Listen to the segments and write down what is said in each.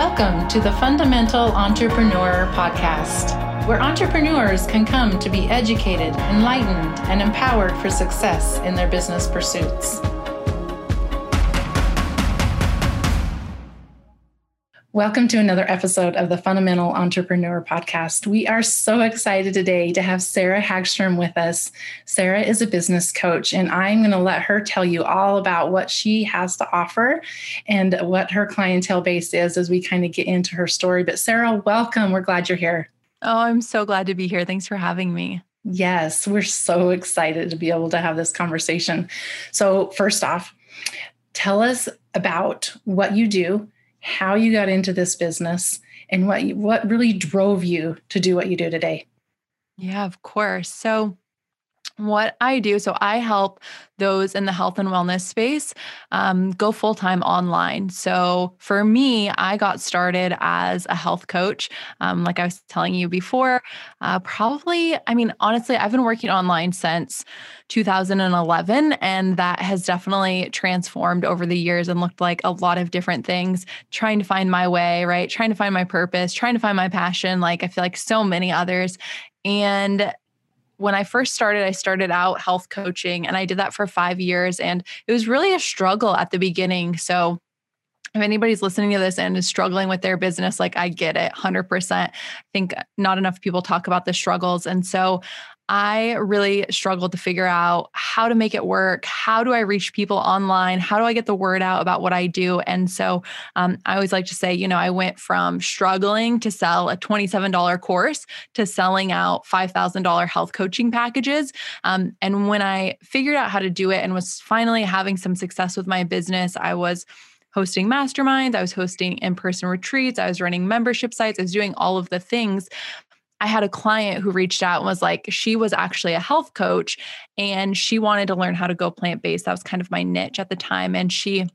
Welcome to the Fundamental Entrepreneur Podcast, where entrepreneurs can come to be educated, enlightened, and empowered for success in their business pursuits. Welcome to another episode of the Fundamental Entrepreneur Podcast. We are so excited today to have Sarah Hagstrom with us. Sarah is a business coach, and I'm going to let her tell you all about what she has to offer and what her clientele base is as we kind of get into her story. But, Sarah, welcome. We're glad you're here. Oh, I'm so glad to be here. Thanks for having me. Yes, we're so excited to be able to have this conversation. So, first off, tell us about what you do how you got into this business and what you, what really drove you to do what you do today. Yeah, of course. So what I do, so I help those in the health and wellness space um, go full time online. So for me, I got started as a health coach. Um, like I was telling you before, uh, probably, I mean, honestly, I've been working online since 2011, and that has definitely transformed over the years and looked like a lot of different things, trying to find my way, right? Trying to find my purpose, trying to find my passion, like I feel like so many others. And when I first started, I started out health coaching and I did that for five years. And it was really a struggle at the beginning. So, if anybody's listening to this and is struggling with their business, like I get it 100%. I think not enough people talk about the struggles. And so I really struggled to figure out how to make it work. How do I reach people online? How do I get the word out about what I do? And so um, I always like to say, you know, I went from struggling to sell a $27 course to selling out $5,000 health coaching packages. Um, and when I figured out how to do it and was finally having some success with my business, I was hosting masterminds, I was hosting in person retreats, I was running membership sites, I was doing all of the things. I had a client who reached out and was like, she was actually a health coach and she wanted to learn how to go plant based. That was kind of my niche at the time. And she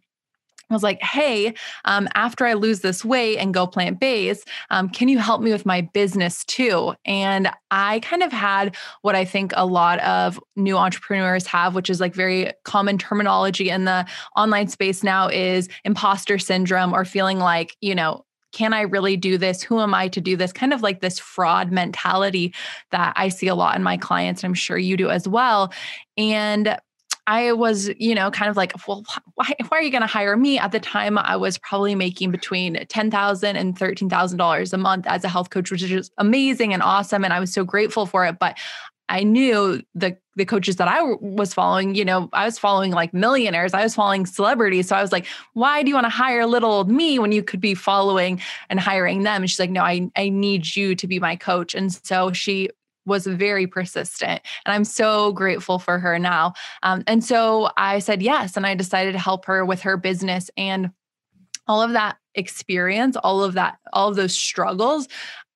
was like, hey, um, after I lose this weight and go plant based, um, can you help me with my business too? And I kind of had what I think a lot of new entrepreneurs have, which is like very common terminology in the online space now is imposter syndrome or feeling like, you know, can I really do this? Who am I to do this? Kind of like this fraud mentality that I see a lot in my clients. And I'm sure you do as well. And I was, you know, kind of like, well, why, why are you going to hire me? At the time, I was probably making between $10,000 and $13,000 a month as a health coach, which is amazing and awesome. And I was so grateful for it. But I knew the the coaches that I was following, you know, I was following like millionaires, I was following celebrities. So I was like, why do you want to hire little old me when you could be following and hiring them? And she's like, no, I I need you to be my coach. And so she was very persistent and i'm so grateful for her now um, and so i said yes and i decided to help her with her business and all of that experience all of that all of those struggles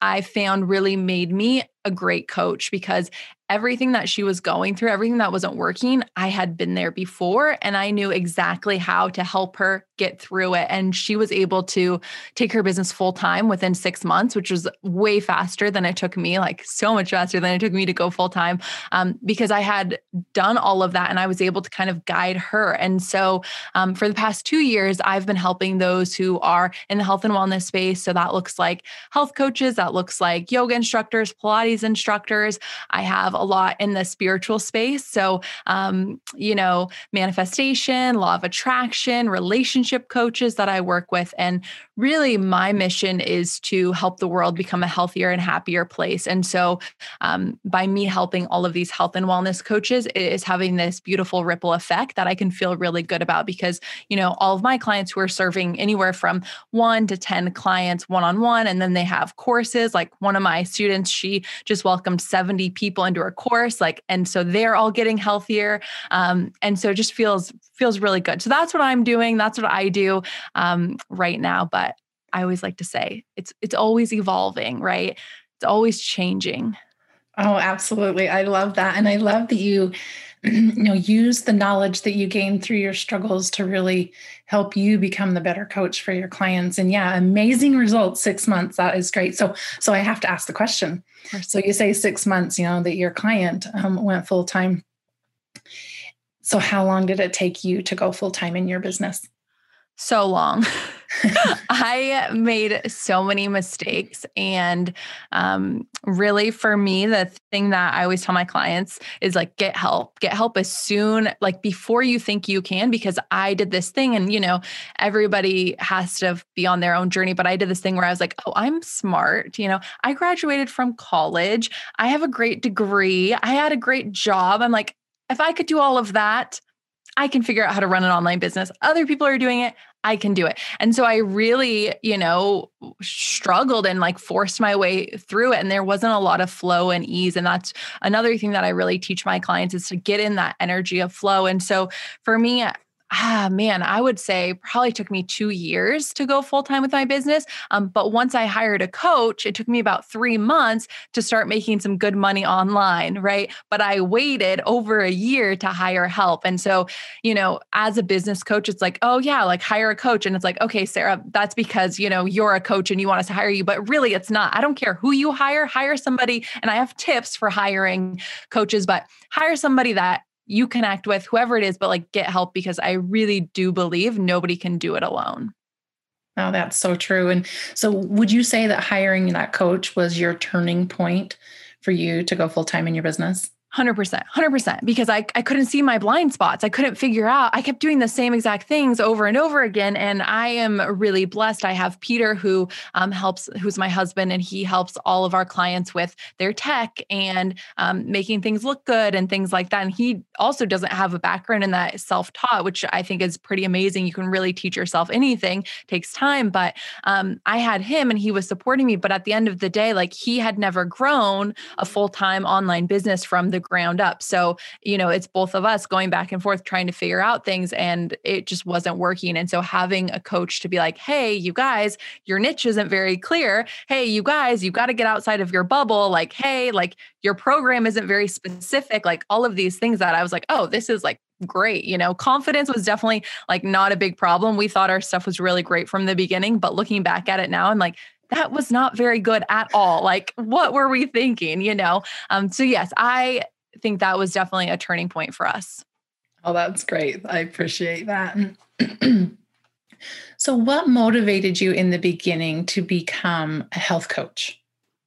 i found really made me a great coach because everything that she was going through, everything that wasn't working, I had been there before and I knew exactly how to help her get through it. And she was able to take her business full time within six months, which was way faster than it took me, like so much faster than it took me to go full time, um, because I had done all of that and I was able to kind of guide her. And so um, for the past two years, I've been helping those who are in the health and wellness space. So that looks like health coaches, that looks like yoga instructors, Pilates instructors. I have a lot in the spiritual space. So, um, you know, manifestation, law of attraction, relationship coaches that I work with. And really, my mission is to help the world become a healthier and happier place. And so, um, by me helping all of these health and wellness coaches, it is having this beautiful ripple effect that I can feel really good about because, you know, all of my clients who are serving anywhere from one to 10 clients one on one, and then they have courses. Like one of my students, she just welcomed 70 people into her course like and so they're all getting healthier um, and so it just feels feels really good so that's what i'm doing that's what i do um, right now but i always like to say it's it's always evolving right? It's always changing. Oh absolutely. I love that and i love that you you know use the knowledge that you gain through your struggles to really help you become the better coach for your clients and yeah amazing results 6 months that is great. So so i have to ask the question. So you say 6 months you know that your client um, went full time so how long did it take you to go full time in your business So long. I made so many mistakes. And um, really, for me, the thing that I always tell my clients is like, get help, get help as soon, like before you think you can, because I did this thing. And, you know, everybody has to be on their own journey. But I did this thing where I was like, oh, I'm smart. You know, I graduated from college, I have a great degree, I had a great job. I'm like, if I could do all of that, I can figure out how to run an online business. Other people are doing it. I can do it. And so I really, you know, struggled and like forced my way through it. And there wasn't a lot of flow and ease. And that's another thing that I really teach my clients is to get in that energy of flow. And so for me, ah man i would say probably took me two years to go full time with my business um, but once i hired a coach it took me about three months to start making some good money online right? But i waited over a year to hire help and so you know as a business coach it's like oh yeah like hire a coach and it's like okay sarah that's because you know you're a coach and you want us to hire you but really it's not. I don't care who you hire hire somebody and i have tips for hiring coaches but hire somebody that you connect with, whoever it is, but like get help because I really do believe nobody can do it alone. Oh, that's so true. And so, would you say that hiring that coach was your turning point for you to go full time in your business? 100%, 100%, because I, I couldn't see my blind spots. I couldn't figure out. I kept doing the same exact things over and over again. And I am really blessed. I have Peter, who um, helps, who's my husband, and he helps all of our clients with their tech and um, making things look good and things like that. And he also doesn't have a background in that self taught, which I think is pretty amazing. You can really teach yourself anything, takes time. But um, I had him and he was supporting me. But at the end of the day, like he had never grown a full time online business from the the ground up. So, you know, it's both of us going back and forth trying to figure out things and it just wasn't working. And so having a coach to be like, hey, you guys, your niche isn't very clear. Hey, you guys, you've got to get outside of your bubble. Like, hey, like your program isn't very specific. Like all of these things that I was like, oh, this is like great. You know, confidence was definitely like not a big problem. We thought our stuff was really great from the beginning, but looking back at it now, I'm like, that was not very good at all. Like, what were we thinking? You know? Um, so, yes, I think that was definitely a turning point for us. Oh, that's great. I appreciate that. so, what motivated you in the beginning to become a health coach?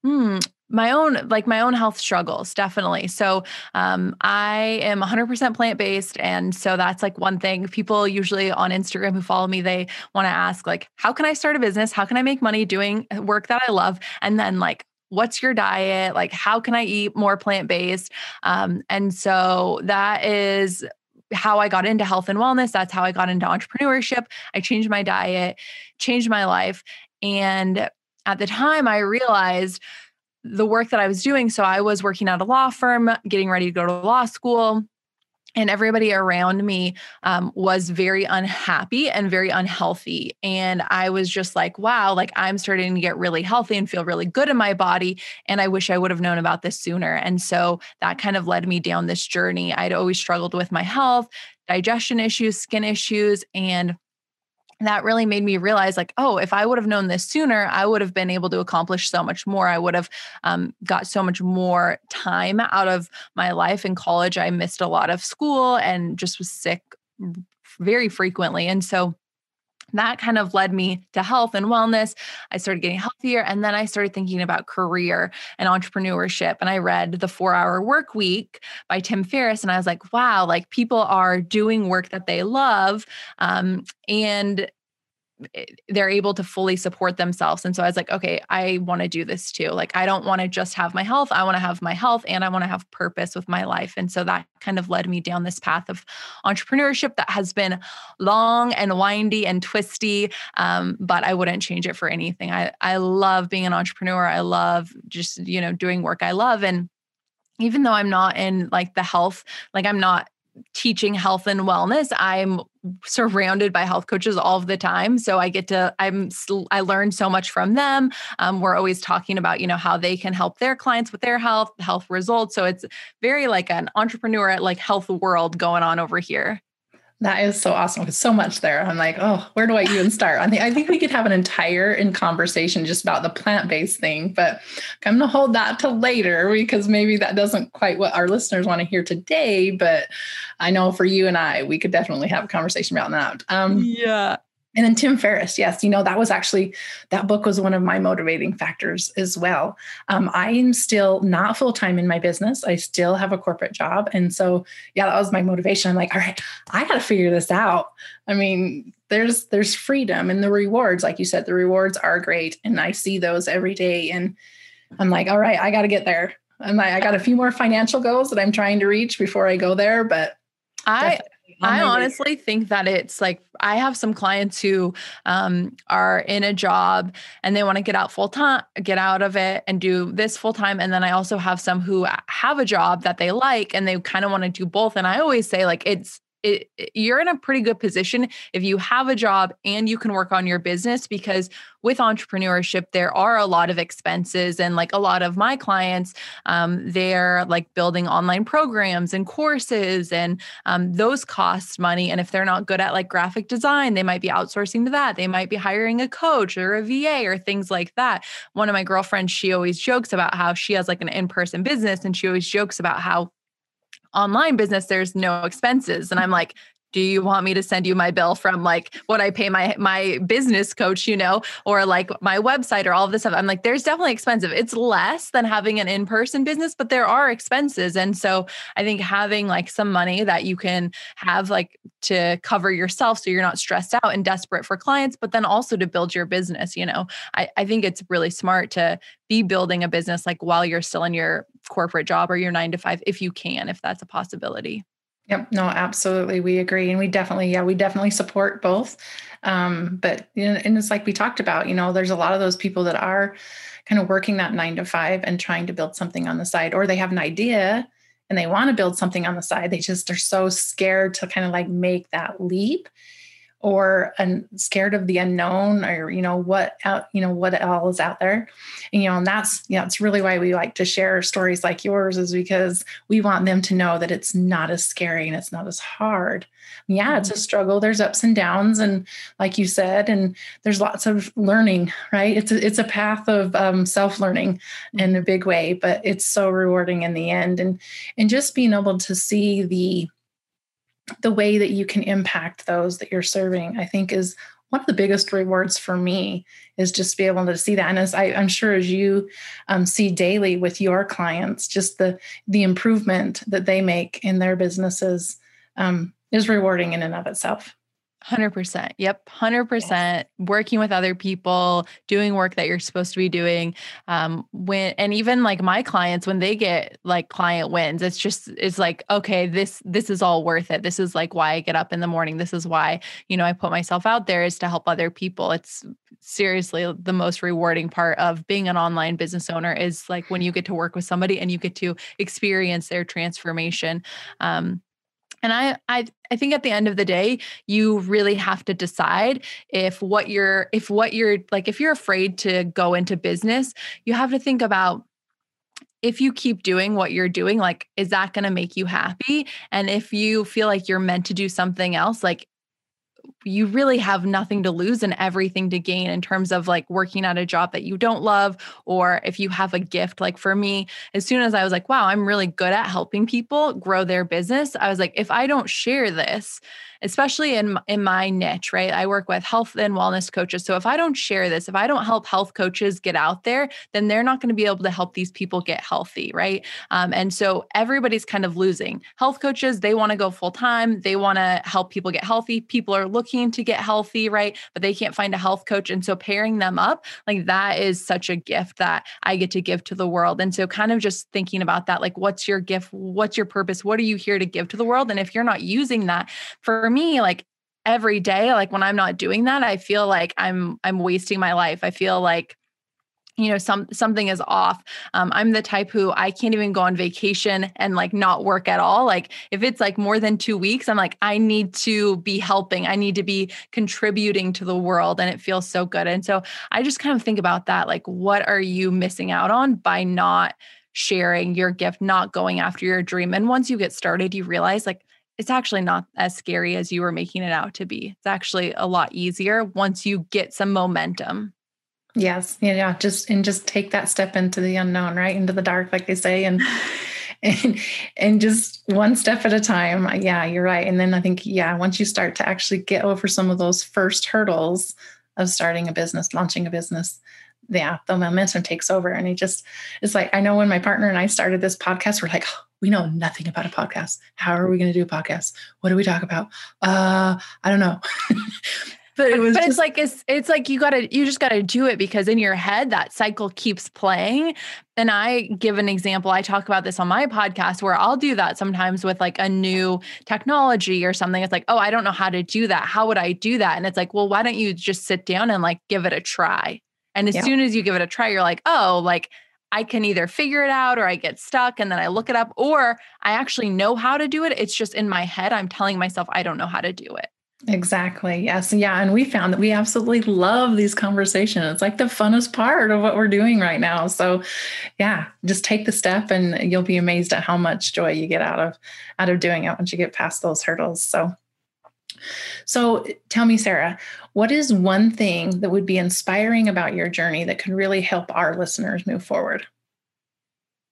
Hmm my own like my own health struggles definitely so um, i am 100% plant-based and so that's like one thing people usually on instagram who follow me they want to ask like how can i start a business how can i make money doing work that i love and then like what's your diet like how can i eat more plant-based um, and so that is how I got into health and wellness. That's how I got into entrepreneurship. I changed my diet, changed my life. And at the time, I realized the work that I was doing. So I was working at a law firm, getting ready to go to law school. And everybody around me um, was very unhappy and very unhealthy. And I was just like, wow, like I'm starting to get really healthy and feel really good in my body. And I wish I would have known about this sooner. And so that kind of led me down this journey. I'd always struggled with my health, digestion issues, skin issues. And that really made me realize like oh if i would have known this sooner i would have been able to accomplish so much more. I would have um, got so much more time out of my life in college. I missed a lot of school and just was sick very frequently. And so that kind of led me to health and wellness. I started getting healthier. And then I started thinking about career and entrepreneurship. And I read The Four Hour Work Week by Tim Ferriss. And I was like, wow, like people are doing work that they love. Um, and they're able to fully support themselves. And so I was like, okay, I want to do this too. Like, I don't want to just have my health. I want to have my health and I want to have purpose with my life. And so that kind of led me down this path of entrepreneurship that has been long and windy and twisty. Um, but I wouldn't change it for anything. I, I love being an entrepreneur. I love just, you know, doing work I love. And even though I'm not in like the health, like I'm not teaching health and wellness i'm surrounded by health coaches all of the time. So i get to i'm i learn so much from them. Um, we're always talking about you know how they can help their clients with their health health results. So it's very like an entrepreneur like health world going on over here that is so awesome. So much there. I'm like, oh, where do I even start? I think I think we could have an entire in conversation just about the plant-based thing, but I'm gonna hold that to later because maybe that doesn't quite what our listeners want to hear today. But I know for you and I, we could definitely have a conversation about that. Um, yeah. And then Tim Ferriss, yes, you know, that was actually, that book was one of my motivating factors as well. Um, I'm still not full time in my business. I still have a corporate job. And so, yeah, that was my motivation. I'm like, all right, I got to figure this out. I mean, there's, there's freedom and the rewards, like you said, the rewards are great. And I see those every day. And I'm like, all right, I got to get there. I'm like, I got a few more financial goals that I'm trying to reach before I go there, but I I honestly think that it's like I have some clients who um, are in a job and they want to get out full time, get out of it and do this full time. And then I also have some who have a job that they like and they kind of want to do both. And I always say, like, it's it, you're in a pretty good position if you have a job and you can work on your business because with entrepreneurship there are a lot of expenses and like a lot of my clients um, they're like building online programs and courses and um, those cost money. And if they're not good at like graphic design they might be outsourcing to that. They might be hiring a coach or a va or things like that. One of my girlfriends she always jokes about how she has like an in-person business and she always jokes about how online business there's no expenses. And i'm like do you want me to send you my bill from like what I pay my my business coach, you know, or like my website or all of this stuff? I'm like, there's definitely expensive. It's less than having an in-person business, but there are expenses. And so I think having like some money that you can have like to cover yourself so you're not stressed out and desperate for clients, but then also to build your business, you know. I, I think it's really smart to be building a business like while you're still in your corporate job or your nine to five, if you can, if that's a possibility. Yep. No, absolutely. We agree. And we definitely, yeah, we definitely support both. Um, but, you know, and it's like we talked about, you know, there's a lot of those people that are kind of working that nine to five and trying to build something on the side, or they have an idea and they want to build something on the side. They just are so scared to kind of like make that leap or and scared of the unknown or you know what out you know what all is out there. And, you know and that's you know it's really why we like to share stories like yours is because we want them to know that it's not as scary and it's not as hard. Yeah it's a mm-hmm. struggle. There's ups and downs and like you said and there's lots of learning right? It's a, it's a path of um, self-learning in a big way but it's so rewarding in the end. And and just being able to see the the way that you can impact those that you're serving, I think is one of the biggest rewards for me is just be able to see that. And as I, am sure as you um, see daily with your clients, just the the improvement that they make in their businesses um, is rewarding in and of itself. 100%. Yep. 100% yes. working with other people, doing work that you're supposed to be doing. Um, when, and even like my clients, when they get like client wins, it's just, it's like, okay, this, this is all worth it. This is like why I get up in the morning. This is why, you know, I put myself out there is to help other people. It's seriously the most rewarding part of being an online business owner is like when you get to work with somebody and you get to experience their transformation. Um, and I, I I think at the end of the day, you really have to decide if what you're if what you're like if you're afraid to go into business, you have to think about if you keep doing what you're doing, like, is that going to make you happy? And if you feel like you're meant to do something else, like, you really have nothing to lose and everything to gain in terms of like working at a job that you don't love or if you have a gift. Like for me as soon as i was like wow i'm really good at helping people grow their business i was like if i don't share this especially in in my niche, right? I work with health and wellness coaches. So if I don't share this, if I don't help health coaches get out there, then they're not going to be able to help these people get healthy, right? Um, and so everybody's kind of losing. Health coaches, they want to go full time. They want to help people get healthy. People are looking to get healthy, right? But they can't find a health coach. And so pairing them up, like that is such a gift that I get to give to the world. And so kind of just thinking about that, like what's your gift? What's your purpose? What are you here to give to the world? And if you're not using that for me, like every day, like when I'm not doing that, I feel like I'm I'm wasting my life. I feel like you know some something is off. Um, i'm the type who i can't even go on vacation and like not work at all. Like if it's like more than two weeks i'm like i need to be helping. I need to be contributing to the world and it feels so good. And so i just kind of think about that like what are you missing out on by not sharing your gift not going after your dream? And once you get started you realize like it's actually not as scary as you were making it out to be. It's actually a lot easier once you get some momentum. Yes. Yeah, yeah. Just and just take that step into the unknown, right? Into the dark, like they say. And and and just one step at a time yeah you're right and then i think yeah once you start to actually get over some of those first hurdles of starting a business launching a business yeah the momentum takes over and it just it's like i know when my partner and i started this podcast we're like oh, we know nothing about a podcast. How are we going to do a podcast? What do we talk about? Uh i don't know. But it was but just, it's like it's it's like you gotta you just gotta do it because in your head that cycle keeps playing. And i give an example. I talk about this on my podcast where i'll do that sometimes with like a new technology or something. It's like oh i don't know how to do that. How would i do that? And it's like well why don't you just sit down and like give it a try? And as yeah. soon as you give it a try you're like oh like I can either figure it out or I get stuck and then I look it up, or I actually know how to do it. It's just in my head. I'm telling myself I don't know how to do it. Exactly. Yes. Yeah. And we found that we absolutely love these conversations. It's like the funnest part of what we're doing right now. So yeah, just take the step and you'll be amazed at how much joy you get out of out of doing it once you get past those hurdles. So so tell me, Sarah, what is one thing that would be inspiring about your journey that could really help our listeners move forward?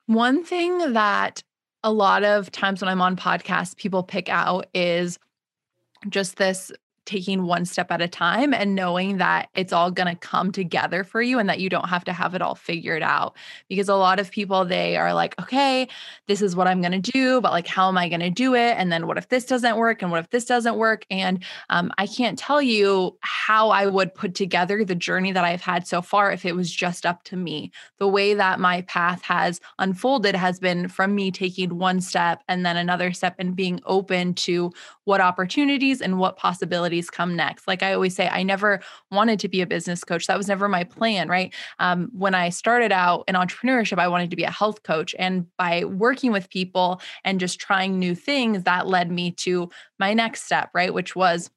One thing that a lot of times when I'm on podcasts, people pick out is just this taking one step at a time and knowing that it's all going to come together for you and that you don't have to have it all figured out. Because a lot of people they are like okay this is what i'm going to do but like how am i going to do it? And then what if this doesn't work? And what if this doesn't work? And um, i can't tell you how i would put together the journey that i've had so far if it was just up to me. The way that my path has unfolded has been from me taking one step and then another step and being open to what opportunities and what possibilities come next. Like I always say, I never wanted to be a business coach. That was never my plan, right? Um, when I started out in entrepreneurship, I wanted to be a health coach. And by working with people and just trying new things, that led me to my next step, right? Which was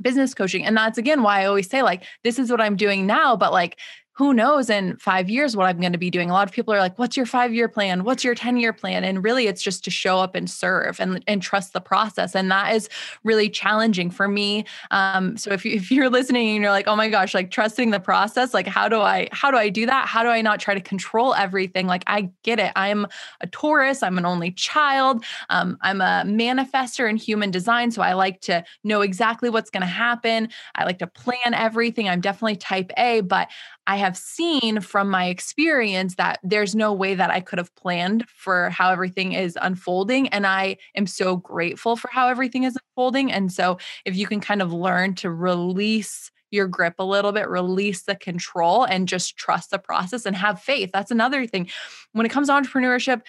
business coaching. And that's again why I always say, like, this is what I'm doing now, but like, who knows in five years what I'm going to be doing. A lot of people are like, what's your five year plan? What's your 10 year plan? And really, it's just to show up and serve and, and trust the process. And that is really challenging for me. Um, so if, you, if you're listening and you're like, oh my gosh, like trusting the process, like how do I, how do I do that? How do I not try to control everything? Like I get it. I'm a Taurus. I'm an only child. Um, I'm a manifester in human design. So I like to know exactly what's going to happen. I like to plan everything. I'm definitely type A, but I have seen from my experience that there's no way that I could have planned for how everything is unfolding. And I am so grateful for how everything is unfolding. And so, if you can kind of learn to release your grip a little bit, release the control, and just trust the process and have faith. That's another thing. When it comes to entrepreneurship,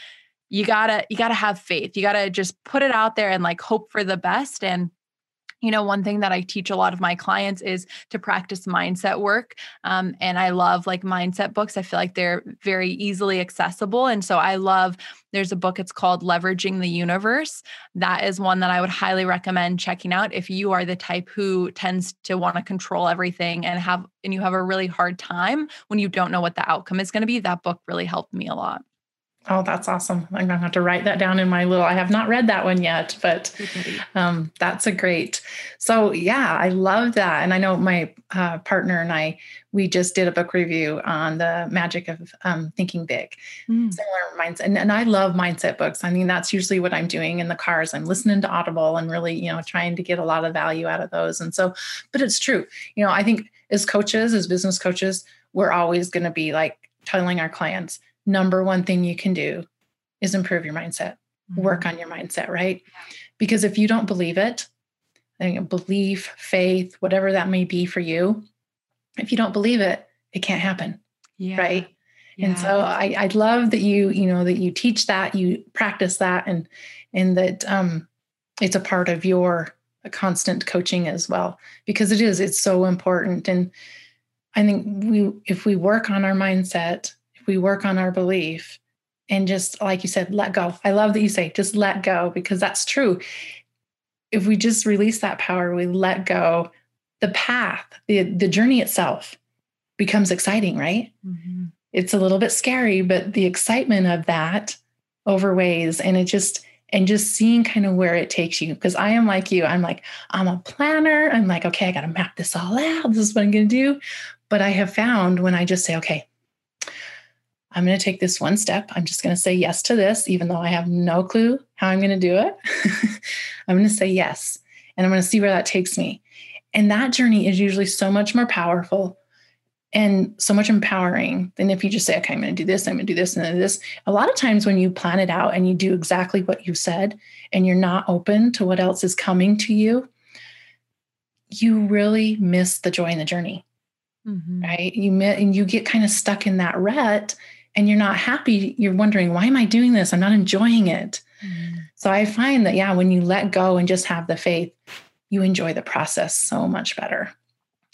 you gotta you gotta have faith. You gotta just put it out there and like hope for the best and you know one thing that i teach a lot of my clients is to practice mindset work um, and i love like mindset books. I feel like they're very easily accessible and so i love there's a book it's called leveraging the universe. That is one that i would highly recommend checking out if you are the type who tends to want to control everything and have and you have a really hard time when you don't know what the outcome is going to be. That book really helped me a lot Oh, that's awesome. I'm gonna have to write that down in my little. I have not read that one yet, but um, that's a great. So yeah, I love that, and I know my uh, partner and I we just did a book review on the magic of um, thinking big, mm. similar mindset, and, and I love mindset books. I mean, that's usually what I'm doing in the cars. I'm listening to Audible and really, you know, trying to get a lot of value out of those. And so, but it's true. You know, I think as coaches, as business coaches, we're always going to be like telling our clients number one thing you can do is improve your mindset, mm-hmm. work on your mindset, right? Because if you don't believe it, belief, faith, whatever that may be for you, if you don't believe it, it can't happen. Yeah. Right. Yeah. And so I, I love that you, you know, that you teach that, you practice that and and that um it's a part of your constant coaching as well. Because it is, it's so important. And I think we if we work on our mindset we work on our belief and just like you said let go. I love that you say just let go because that's true. If we just release that power we let go the path the the journey itself becomes exciting right? Mm-hmm. it's a little bit scary but the excitement of that overweighs and it just and just seeing kind of where it takes you. Because i am like you. I'm like i'm a planner. I'm like okay i got to map this all out. This is what i'm going to do. But i have found when i just say okay I'm going to take this one step. I'm just going to say yes to this, even though I have no clue how I'm going to do it. I'm going to say yes. And I'm going to see where that takes me. And that journey is usually so much more powerful and so much empowering than if you just say, okay, I'm going to do this, I'm going to do this, and then this. A lot of times when you plan it out and you do exactly what you said and you're not open to what else is coming to you, you really miss the joy in the journey. Mm-hmm. Right. You and you get kind of stuck in that rut and you're not happy. You're wondering, why am I doing this? I'm not enjoying it. Mm-hmm. So I find that, yeah, when you let go and just have the faith, you enjoy the process so much better.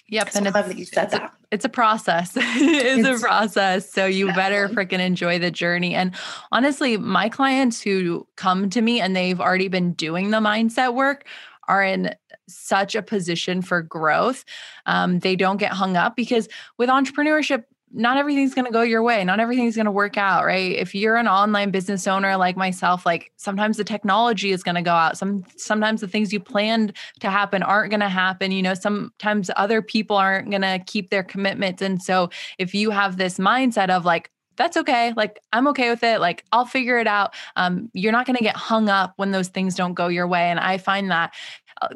Yep. So and I love that you said that. it's a process. it's, it's, a process. So you better freaking enjoy the journey. And honestly, my clients who come to me and they've already been doing the mindset work are in such a position for growth. Um, they don't get hung up because with entrepreneurship, not everything's going to go your way. Not everything's going to work out, right? If you're an online business owner like myself, like sometimes the technology is going to go out. Some sometimes the things you planned to happen aren't going to happen. You know, sometimes other people aren't going to keep their commitments. And so if you have this mindset of like that's okay. Like, I'm okay with it. Like, I'll figure it out. Um, you're not going to get hung up when those things don't go your way. And I find that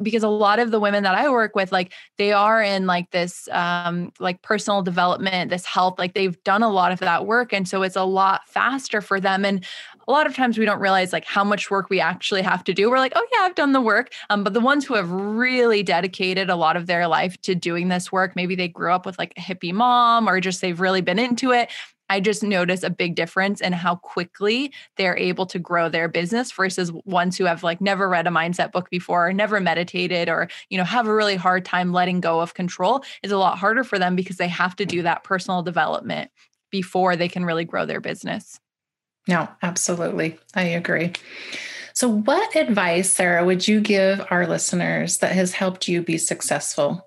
because a lot of the women that I work with, like they are in like this, um, like personal development, this health, like they've done a lot of that work. And so it's a lot faster for them. And a lot of times we don't realize like how much work we actually have to do. We're like, oh yeah, I've done the work. Um, but the ones who have really dedicated a lot of their life to doing this work, maybe they grew up with like a hippie mom or just they've really been into it. I just notice a big difference in how quickly they're able to grow their business versus ones who have like never read a mindset book before, or never meditated, or you know have a really hard time letting go of control. Is a lot harder for them because they have to do that personal development before they can really grow their business. No, absolutely, I agree. So, what advice, Sarah, would you give our listeners that has helped you be successful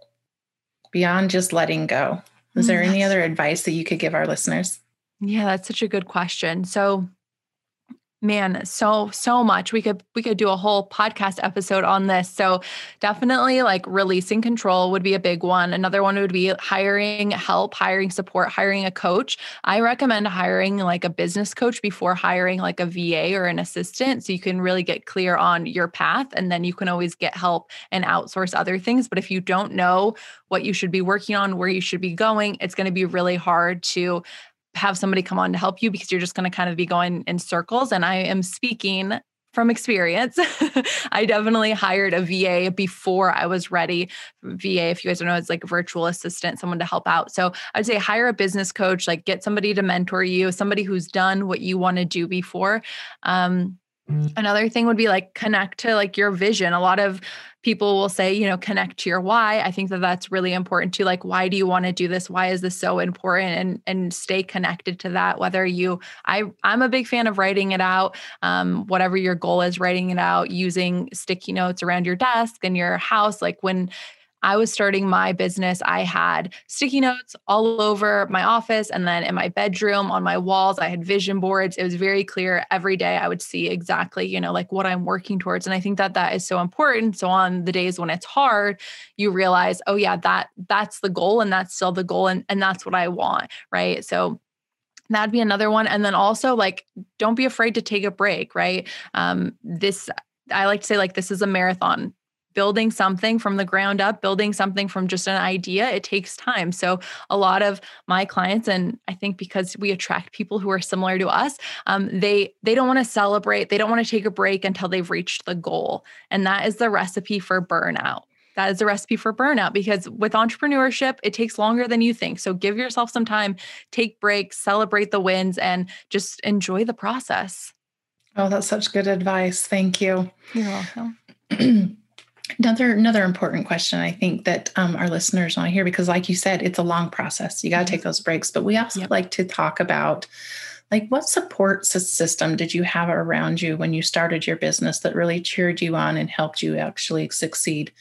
beyond just letting go? Is there mm, any other advice that you could give our listeners? Yeah, that's such a good question. So, man so so much. We could we could do a whole podcast episode on this. So definitely like releasing control would be a big one. Another one would be hiring help hiring support hiring a coach. I recommend hiring like a business coach before hiring like a va or an assistant so you can really get clear on your path and then you can always get help and outsource other things. But if you don't know what you should be working on where you should be going it's going to be really hard to have somebody come on to help you because you're just going to kind of be going in circles. And I am speaking from experience. I definitely hired a VA before I was ready. VA, if you guys don't know, it's like a virtual assistant, someone to help out. So I'd say hire a business coach, like get somebody to mentor you, somebody who's done what you want to do before. Um, Mm. Another thing would be like connect to like your vision. A lot of people will say, you know, connect to your why. I think that that's really important too. Like, why do you want to do this? Why is this so important? And and stay connected to that. Whether you, I, I'm a big fan of writing it out. Um, whatever your goal is, writing it out using sticky notes around your desk and your house. Like when I was starting my business, I had sticky notes all over my office and then in my bedroom on my walls, I had vision boards. It was very clear every day I would see exactly, you know, like what I'm working towards. And I think that that is so important. So on the days when it's hard, you realize, oh yeah, that that's the goal and that's still the goal and and that's what I want, right? So that'd be another one and then also like don't be afraid to take a break right um this I like to say like this is a marathon building something from the ground up, building something from just an idea, it takes time. So a lot of my clients, and I think because we attract people who are similar to us, um, they they don't want to celebrate, they don't want to take a break until they've reached the goal, and that is the recipe for burnout. That is the recipe for burnout because with entrepreneurship, it takes longer than you think. So give yourself some time, take breaks, celebrate the wins, and just enjoy the process. Oh, that's such good advice. Thank you. You're welcome. Another another important question I think that um, our listeners want to hear because, like you said, it's a long process. You got to mm-hmm. take those breaks, but we also yep. like to talk about like what support system did you have around you when you started your business that really cheered you on and helped you actually succeed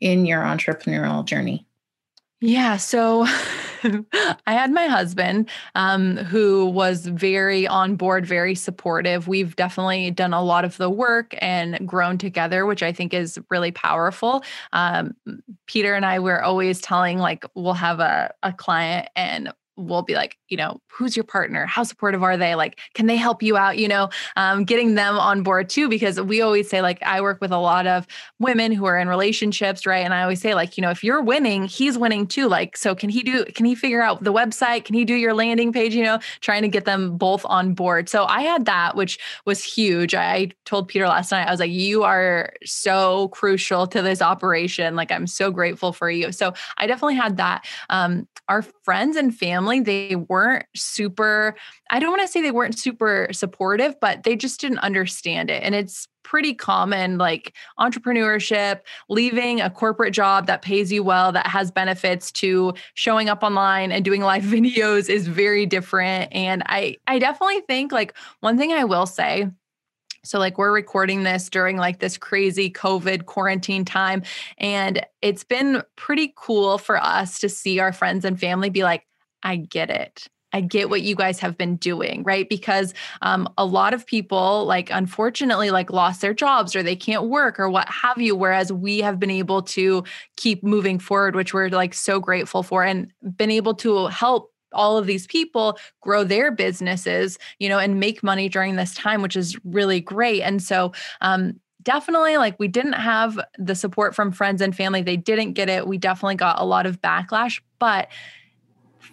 in your entrepreneurial journey? Yeah. So I had my husband um, who was very on board, very supportive. We've definitely done a lot of the work and grown together, which I think is really powerful. Um, Peter and I were always telling, like, we'll have a, a client and we'll be like, you know, who's your partner? How supportive are they? Like, can they help you out? You know, um, getting them on board too, because we always say, like, I work with a lot of women who are in relationships, right? And I always say, like, you know, if you're winning, he's winning too. Like, so can he do, can he figure out the website? Can he do your landing page? You know, trying to get them both on board. So I had that, which was huge. I told Peter last night, I was like, you are so crucial to this operation. Like, I'm so grateful for you. So I definitely had that. Um, our friends and family, they weren't super, I don't want to say they weren't super supportive, but they just didn't understand it. And it's pretty common like entrepreneurship, leaving a corporate job that pays you well, that has benefits to showing up online and doing live videos is very different. And I I definitely think like one thing I will say so, like, we're recording this during like this crazy COVID quarantine time. And it's been pretty cool for us to see our friends and family be like, I get it. I get what you guys have been doing, right? Because um, a lot of people, like, unfortunately, like, lost their jobs or they can't work or what have you. Whereas we have been able to keep moving forward, which we're like so grateful for, and been able to help all of these people grow their businesses, you know, and make money during this time, which is really great. And so, um, definitely like we didn't have the support from friends and family. They didn't get it. We definitely got a lot of backlash, but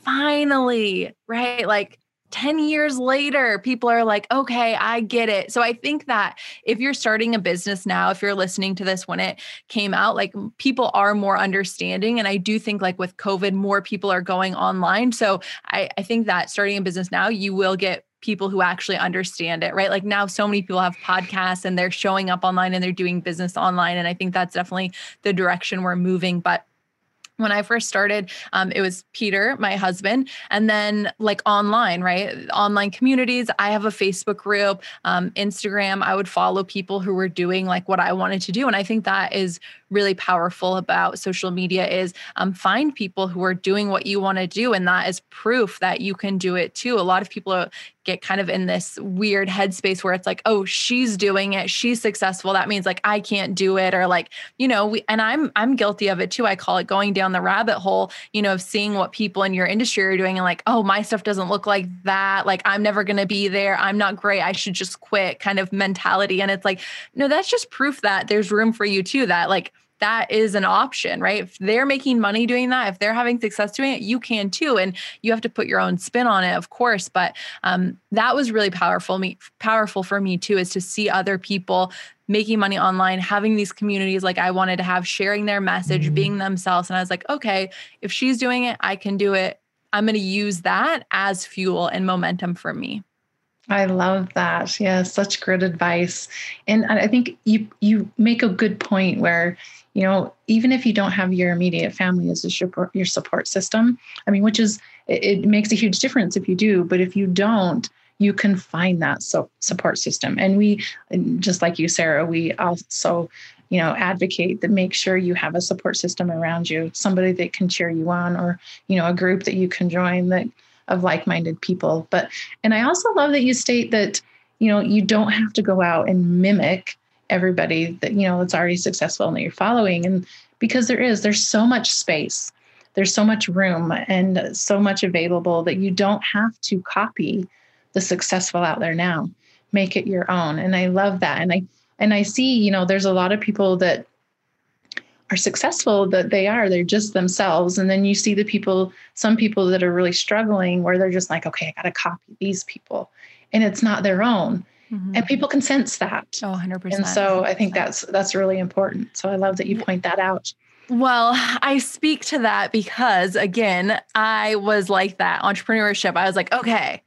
finally, right? Like 10 years later, people are like, okay, I get it. So I think that if you're starting a business now, if you're listening to this when it came out, like people are more understanding. And I do think, like with COVID, more people are going online. So I, I think that starting a business now, you will get people who actually understand it, right? Like now, so many people have podcasts and they're showing up online and they're doing business online. And I think that's definitely the direction we're moving. But when I first started, um, it was Peter, my husband, and then like online, right? Online communities. I have a Facebook group, um, Instagram. I would follow people who were doing like what I wanted to do. And I think that is really powerful about social media is um, find people who are doing what you want to do. And that is proof that you can do it too. A lot of people get kind of in this weird headspace where it's like, oh, she's doing it, she's successful. That means like I can't do it, or like, you know, we and I'm I'm guilty of it too. I call it going down the rabbit hole, you know, of seeing what people in your industry are doing and like, oh, my stuff doesn't look like that. Like I'm never gonna be there. I'm not great. I should just quit kind of mentality. And it's like, no, that's just proof that there's room for you too. That like that is an option, right? If they're making money doing that, if they're having success doing it, you can too. And you have to put your own spin on it, of course. But um, that was really powerful. Me powerful for me too, is to see other people making money online, having these communities like I wanted to have, sharing their message, mm-hmm. being themselves. And I was like, okay, if she's doing it, I can do it. I'm going to use that as fuel and momentum for me. I love that. Yeah, such good advice. And I think you you make a good point where you know even if you don't have your immediate family as your your support system i mean which is it, it, makes a huge difference if you do but if you don't you can find that so support system and we just like you sarah we also you know advocate that make sure you have a support system around you somebody that can cheer you on or you know a group that you can join that of like-minded people. But and i also love that you state that you know you don't have to go out and mimic everybody that you know that's already successful and that you're following. And because there is there's so much space there's so much room and so much available that you don't have to copy the successful out there now. Make it your own. And i love that. And i and i see you know there's a lot of people that are successful that they are they're just themselves and then you see the people some people that are really struggling where they're just like okay i got to copy these people and it's not their own Mm-hmm. And people can sense that. Oh, 100%. And so I think that's that's really important. So I love that you point that out. Well, I speak to that because again, I was like that entrepreneurship. I was like, okay,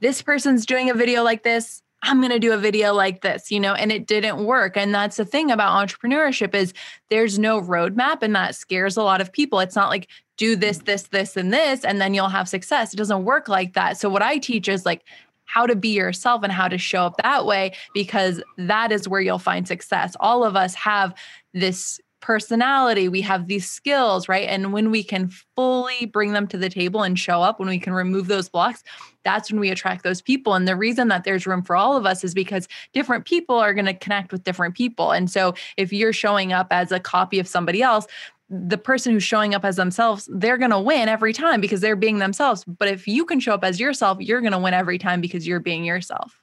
this person's doing a video like this. I'm going to do a video like this, you know, and it didn't work. And that's the thing about entrepreneurship is there's no roadmap and that scares a lot of people. It's not like do this, this, this, and this, and then you'll have success. It doesn't work like that. So what I teach is like how to be yourself and how to show up that way because that is where you'll find success. All of us have this personality, we have these skills, right? And when we can fully bring them to the table and show up, when we can remove those blocks, that's when we attract those people. And the reason that there's room for all of us is because different people are going to connect with different people. And so if you're showing up as a copy of somebody else, the person who's showing up as themselves, they're going to win every time because they're being themselves. But if you can show up as yourself, you're going to win every time because you're being yourself.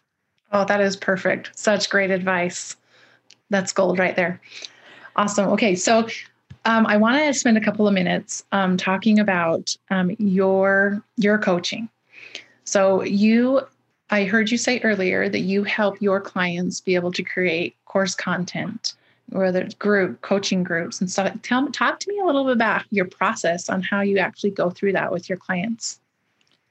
Oh, that is perfect. Such great advice. That's gold right there. Awesome. Okay. So um, I want to spend a couple of minutes um, talking about um, your your coaching. So you, I heard you say earlier that you help your clients be able to create course content whether it's group coaching groups and stuff. Tell talk to me a little bit about your process on how you actually go through that with your clients.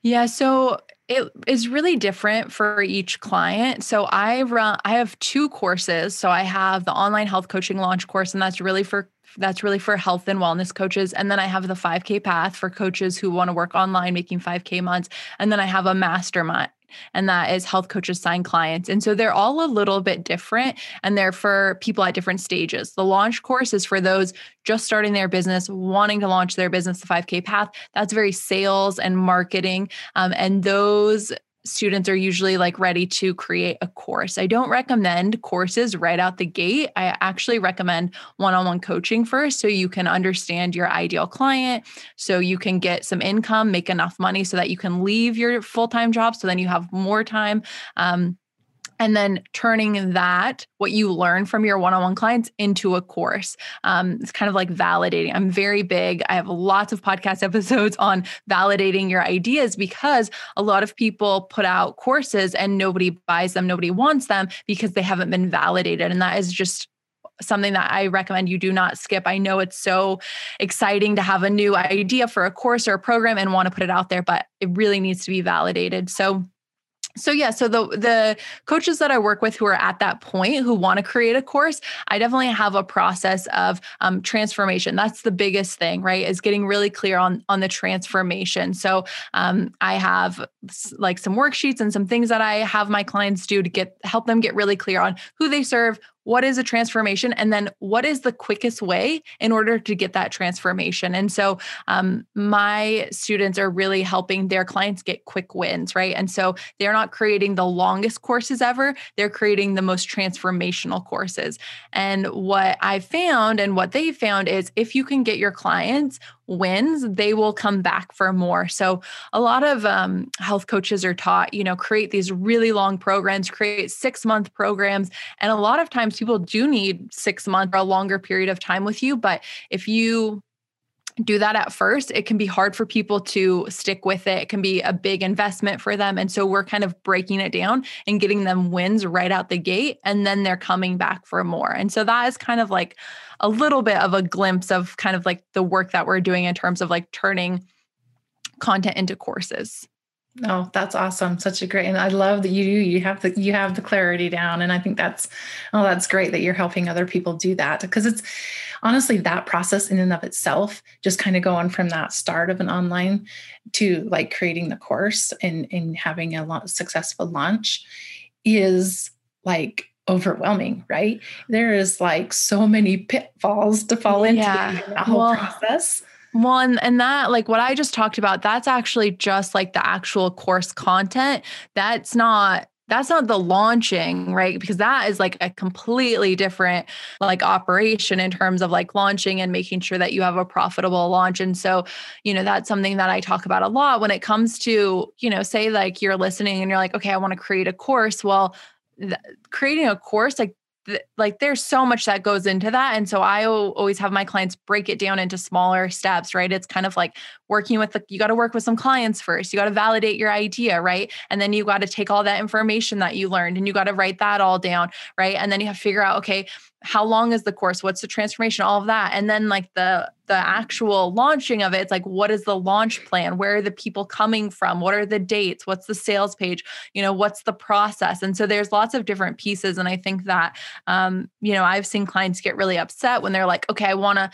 Yeah, so it is really different for each client. So I run I have two courses. So I have the online health coaching launch course and that's really for that's really for health and wellness coaches and then I have the 5k path for coaches who want to work online making 5k months and then I have a mastermind and that is health coaches sign clients. And so they're all a little bit different and they're for people at different stages. The launch course is for those just starting their business, wanting to launch their business, the 5K path. That's very sales and marketing. Um, and those students are usually like ready to create a course. I don't recommend courses right out the gate. I actually recommend one on one coaching first so you can understand your ideal client, so you can get some income, make enough money so that you can leave your full time job. So then you have more time. Um, and then turning that what you learn from your one-on-one clients into a course um, it's kind of like validating i'm very big i have lots of podcast episodes on validating your ideas because a lot of people put out courses and nobody buys them nobody wants them because they haven't been validated and that is just something that I recommend you do not skip. I know it's so exciting to have a new idea for a course or a program and want to put it out there, but it really needs to be validated. So so yeah so the the coaches that i work with who are at that point who want to create a course i definitely have a process of um, transformation. That's the biggest thing right is getting really clear on on the transformation. So um, i have like some worksheets and some things that i have my clients do to get help them get really clear on who they serve what is a transformation and then what is the quickest way in order to get that transformation? And so um, my students are really helping their clients get quick wins right? And so they're not creating the longest courses ever they're creating the most transformational courses. And what i found and what they found is if you can get your clients wins, they will come back for more. So a lot of um, health coaches are taught, you know, create these really long programs, create six month programs. And a lot of times people do need six months or a longer period of time with you. But if you do that at first, it can be hard for people to stick with it. It can be a big investment for them. And so we're kind of breaking it down and getting them wins right out the gate. And then they're coming back for more. And so that is kind of like a little bit of a glimpse of kind of like the work that we're doing in terms of like turning content into courses. Oh, that's awesome. Such a great and I love that you do you have the you have the clarity down and I think that's oh that's great that you're helping other people do that because it's honestly that process in and of itself just kind of going from that start of an online to like creating the course and and having a lot successful launch is like overwhelming, right? There is like so many pitfalls to fall into yeah. in that whole well, process. Well, and, and that, like what I just talked about, that's actually just like the actual course content. That's not that's not the launching right? Because that is like a completely different like operation in terms of like launching and making sure that you have a profitable launch. And so you know that's something that i talk about a lot when it comes to you know say like you're listening and you're like okay i want to create a course. Well th- creating a course like like there's so much that goes into that and so i always have my clients break it down into smaller steps right? It's kind of like working with the you got to work with some clients first you got to validate your idea right? And then you got to take all that information that you learned and you got to write that all down right? And then you have to figure out okay how long is the course? What's the transformation? All of that. And then like the the actual launching of it it's like what is the launch plan? Where are the people coming from? What are the dates? What's the sales page? You know what's the process? And so there's lots of different pieces and i think that um, you know i've seen clients get really upset when they're like okay i want to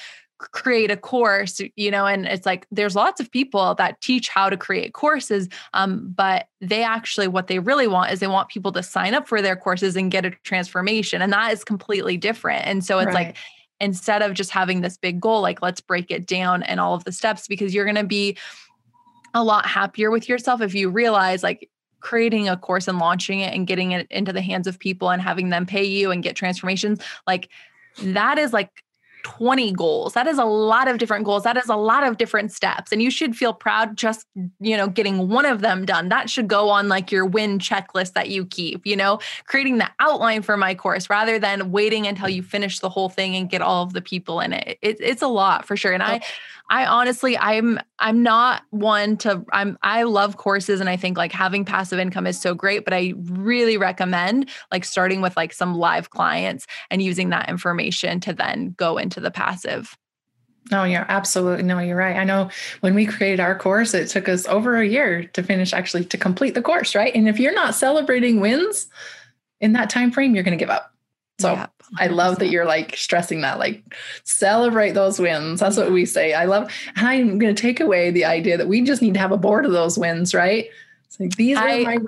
create a course you know and it's like there's lots of people that teach how to create courses um, but they actually what they really want is they want people to sign up for their courses and get a transformation and that is completely different and so it's right. like instead of just having this big goal like let's break it down and all of the steps because you're going to be a lot happier with yourself if you realize like creating a course and launching it and getting it into the hands of people and having them pay you and get transformations like that is like 20 goals. That is a lot of different goals. That is a lot of different steps. And you should feel proud just, you know, getting one of them done. That should go on like your win checklist that you keep, you know, creating the outline for my course rather than waiting until you finish the whole thing and get all of the people in it. it it's a lot for sure. And I I honestly I'm I'm not one to I'm I love courses and I think like having passive income is so great, but I really recommend like starting with like some live clients and using that information to then go into the passive. Oh, no, you're absolutely no, you're right. I know when we created our course, it took us over a year to finish actually to complete the course, right? And if you're not celebrating wins in that time frame, you're going to give up. So yeah, I love that you're like stressing that, like celebrate those wins. That's what we say. I love, and I'm going to take away the idea that we just need to have a board of those wins, right? It's like these I, are my.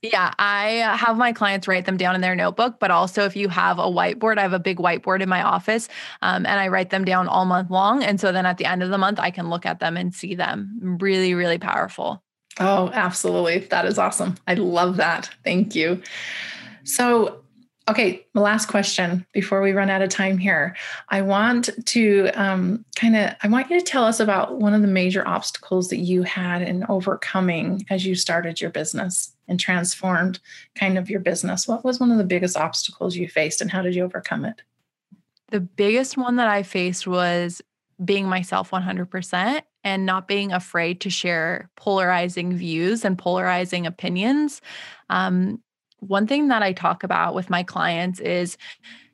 Yeah, I have my clients write them down in their notebook, but also if you have a whiteboard, I have a big whiteboard in my office um, and I write them down all month long. And so then at the end of the month, I can look at them and see them. Really, really powerful. Oh, absolutely. That is awesome. I love that. Thank you. So, Okay, last question before we run out of time here. I want to um, kind of, I want you to tell us about one of the major obstacles that you had in overcoming as you started your business and transformed kind of your business. What was one of the biggest obstacles you faced and how did you overcome it? The biggest one that I faced was being myself 100% and not being afraid to share polarizing views and polarizing opinions. Um, one thing that I talk about with my clients is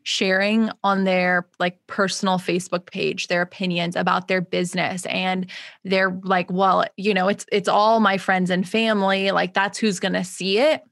sharing on their like personal Facebook page their opinions about their business and they're like well you know it's it's all my friends and family like that's who's going to see it.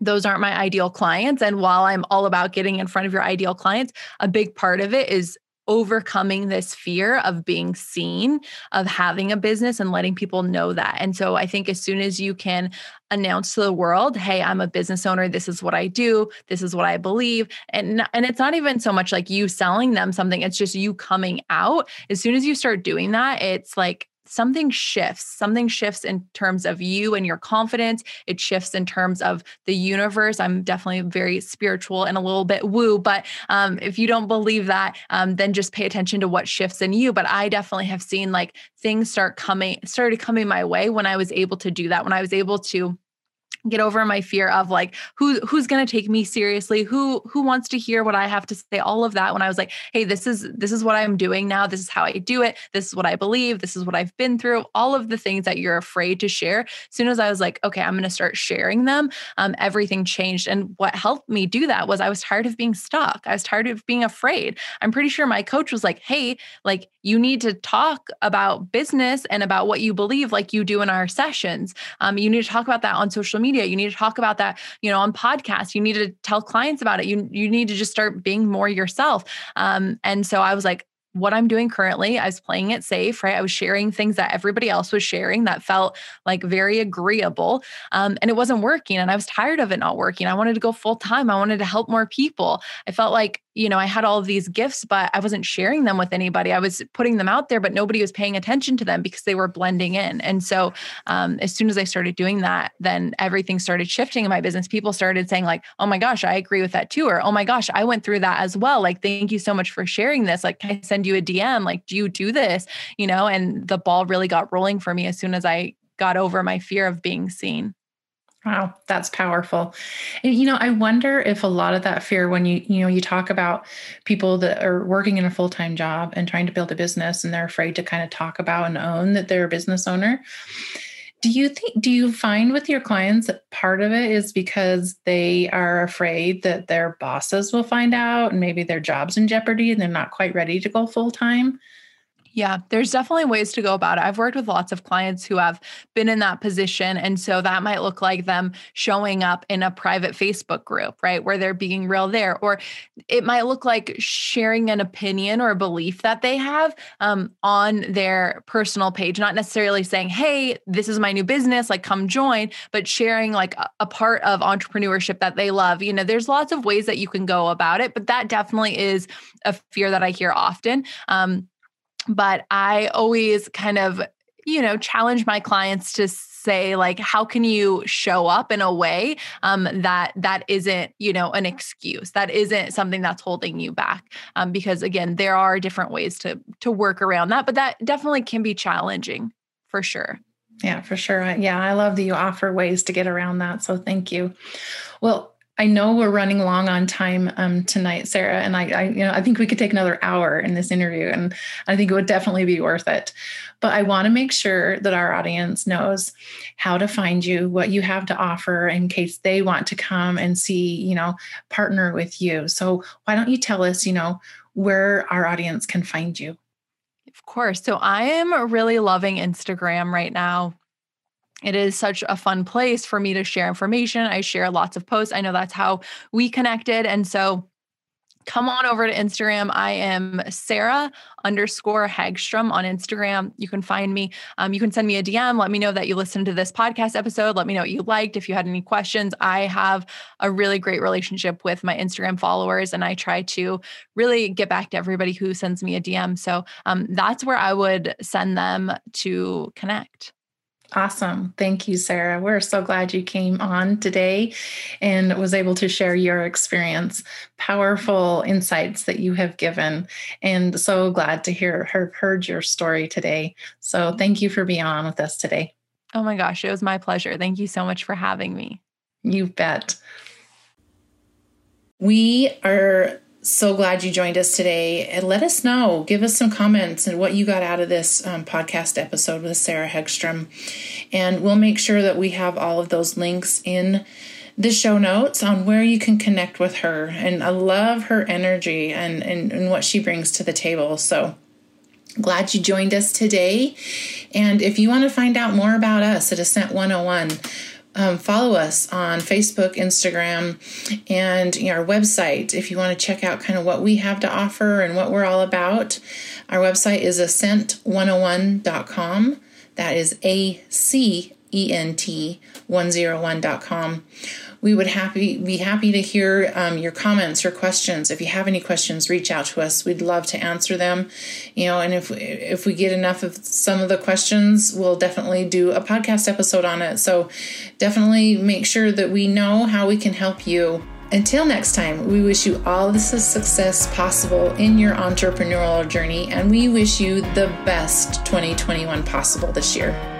Those aren't my ideal clients and while I'm all about getting in front of your ideal clients a big part of it is overcoming this fear of being seen, of having a business and letting people know that. And so I think as soon as you can announce to the world, "Hey, I'm a business owner. This is what I do. This is what I believe." And and it's not even so much like you selling them something, it's just you coming out. As soon as you start doing that, it's like something shifts. Something shifts in terms of you and your confidence. It shifts in terms of the universe. I'm definitely very spiritual and a little bit woo, but um, if you don't believe that, um, then just pay attention to what shifts in you. But I definitely have seen like things start coming, started coming my way when I was able to do that, when I was able to get over my fear of like who who's going to take me seriously? Who who wants to hear what i have to say? All of that when i was like hey this is this is what i'm doing now. This is how i do it. This is what i believe. This is what i've been through. All of the things that you're afraid to share as soon as i was like okay i'm going to start sharing them um, everything changed. And what helped me do that was i was tired of being stuck. I was tired of being afraid. I'm pretty sure my coach was like hey like you need to talk about business and about what you believe like you do in our sessions. Um, you need to talk about that on social media media. You need to talk about that, you know, on podcasts. You need to tell clients about it. You you need to just start being more yourself. Um, and so I was like, what I'm doing currently, I was playing it safe, right? I was sharing things that everybody else was sharing that felt like very agreeable. Um, and it wasn't working. And I was tired of it not working. I wanted to go full time. I wanted to help more people. I felt like you know, I had all of these gifts, but I wasn't sharing them with anybody. I was putting them out there, but nobody was paying attention to them because they were blending in. And so, um, as soon as I started doing that, then everything started shifting in my business. People started saying, like, oh my gosh, I agree with that too. Or, oh my gosh, I went through that as well. Like, thank you so much for sharing this. Like, can I send you a DM? Like, do you do this? You know, and the ball really got rolling for me as soon as I got over my fear of being seen. Wow, that's powerful. And you know, I wonder if a lot of that fear when you you know you talk about people that are working in a full-time job and trying to build a business and they're afraid to kind of talk about and own that they're a business owner. Do you think do you find with your clients that part of it is because they are afraid that their bosses will find out and maybe their job's in jeopardy and they're not quite ready to go full time? Yeah, there's definitely ways to go about it. I've worked with lots of clients who have been in that position. And so that might look like them showing up in a private Facebook group, right? Where they're being real there. Or it might look like sharing an opinion or a belief that they have um, on their personal page, not necessarily saying, hey, this is my new business, like come join, but sharing like a, part of entrepreneurship that they love. You know, there's lots of ways that you can go about it, but that definitely is a fear that I hear often. Um, but I always kind of you know, challenge my clients to say like how can you show up in a way um, that that isn't you know an excuse that isn't something that's holding you back? Um, because again there are different ways to to work around that but that definitely can be challenging for sure. Yeah for sure yeah i love that you offer ways to get around that so thank you. Well I know we're running long on time um, tonight, Sarah, and I, I, you know, I think we could take another hour in this interview, and I think it would definitely be worth it. But I want to make sure that our audience knows how to find you, what you have to offer, in case they want to come and see, you know, partner with you. So why don't you tell us, you know, where our audience can find you? Of course. So I am really loving Instagram right now it is such a fun place for me to share information. I share lots of posts. I know that's how we connected. And so come on over to Instagram. I am Sarah underscore Hagstrom on Instagram. You can find me. Um, you can send me a DM. Let me know that you listened to this podcast episode. Let me know what you liked. If you had any questions, I have a really great relationship with my Instagram followers, and I try to really get back to everybody who sends me a DM. So um, that's where I would send them to connect. Awesome. Thank you, Sarah. We're so glad you came on today and was able to share your experience, powerful insights that you have given, and so glad to hear have heard your story today. So thank you for being on with us today. Oh my gosh, it was my pleasure. Thank you so much for having me. You bet. We are so glad you joined us today. And let us know, give us some comments and what you got out of this um, podcast episode with Sarah Hegstrom. And we'll make sure that we have all of those links in the show notes on where you can connect with her. And I love her energy and, and, and what she brings to the table. So glad you joined us today. And if you want to find out more about us at Ascent 101, um, follow us on Facebook, Instagram, and you know, our website if you want to check out kind of what we have to offer and what we're all about. Our website is ascent101.com. That is A C E N T 101.com we would happy be happy to hear um, your comments or questions. If you have any questions, reach out to us. We'd love to answer them. You know, and if if we get enough of some of the questions, we'll definitely do a podcast episode on it. So definitely make sure that we know how we can help you. Until next time, we wish you all the success possible in your entrepreneurial journey, and we wish you the best 2021 possible this year.